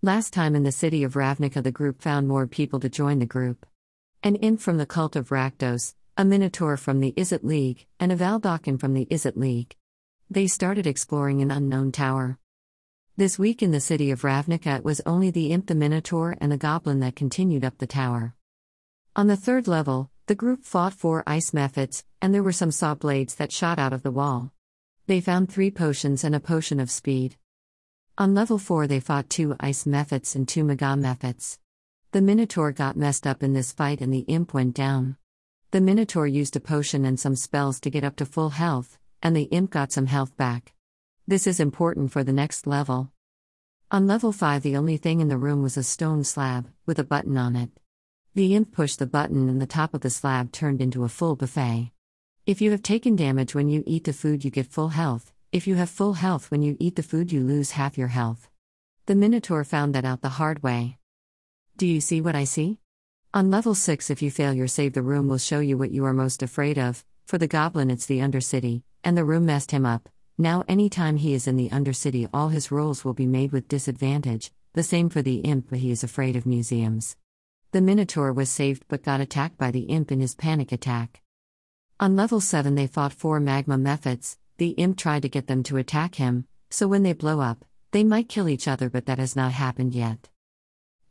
Last time in the city of Ravnica, the group found more people to join the group. An imp from the cult of Rakdos, a minotaur from the Izzet League, and a Vedalken from the Izzet League. They started exploring an unknown tower. This week in the city of Ravnica, it was only the imp, the minotaur, and the goblin that continued up the tower. On the third level, the group fought four ice mephits, and there were some saw blades that shot out of the wall. They found three potions and a potion of speed. On level 4, they fought two ice mephits and two magma mephits. The Minotaur got messed up in this fight and the imp went down. The Minotaur used a potion and some spells to get up to full health, and the imp got some health back. This is important for the next level. On level 5, the only thing in the room was a stone slab, with a button on it. The imp pushed the button and the top of the slab turned into a full buffet. If you have taken damage when you eat the food, you get full health, if you have full health when you eat the food, you lose half your health. The Minotaur found that out the hard way. Do you see what I see? On level 6, if you fail your save, the room will show you what you are most afraid of. For the goblin, it's the Undercity, and the room messed him up. Now, anytime he is in the Undercity, all his rolls will be made with disadvantage. The same for the imp, but he is afraid of museums. The Minotaur was saved but got attacked by the imp in his panic attack. On level 7, they fought four magma mephits, the imp tried to get them to attack him, so when they blow up, they might kill each other, but that has not happened yet.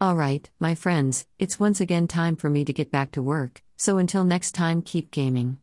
Alright, my friends, it's once again time for me to get back to work, so until next time, keep gaming.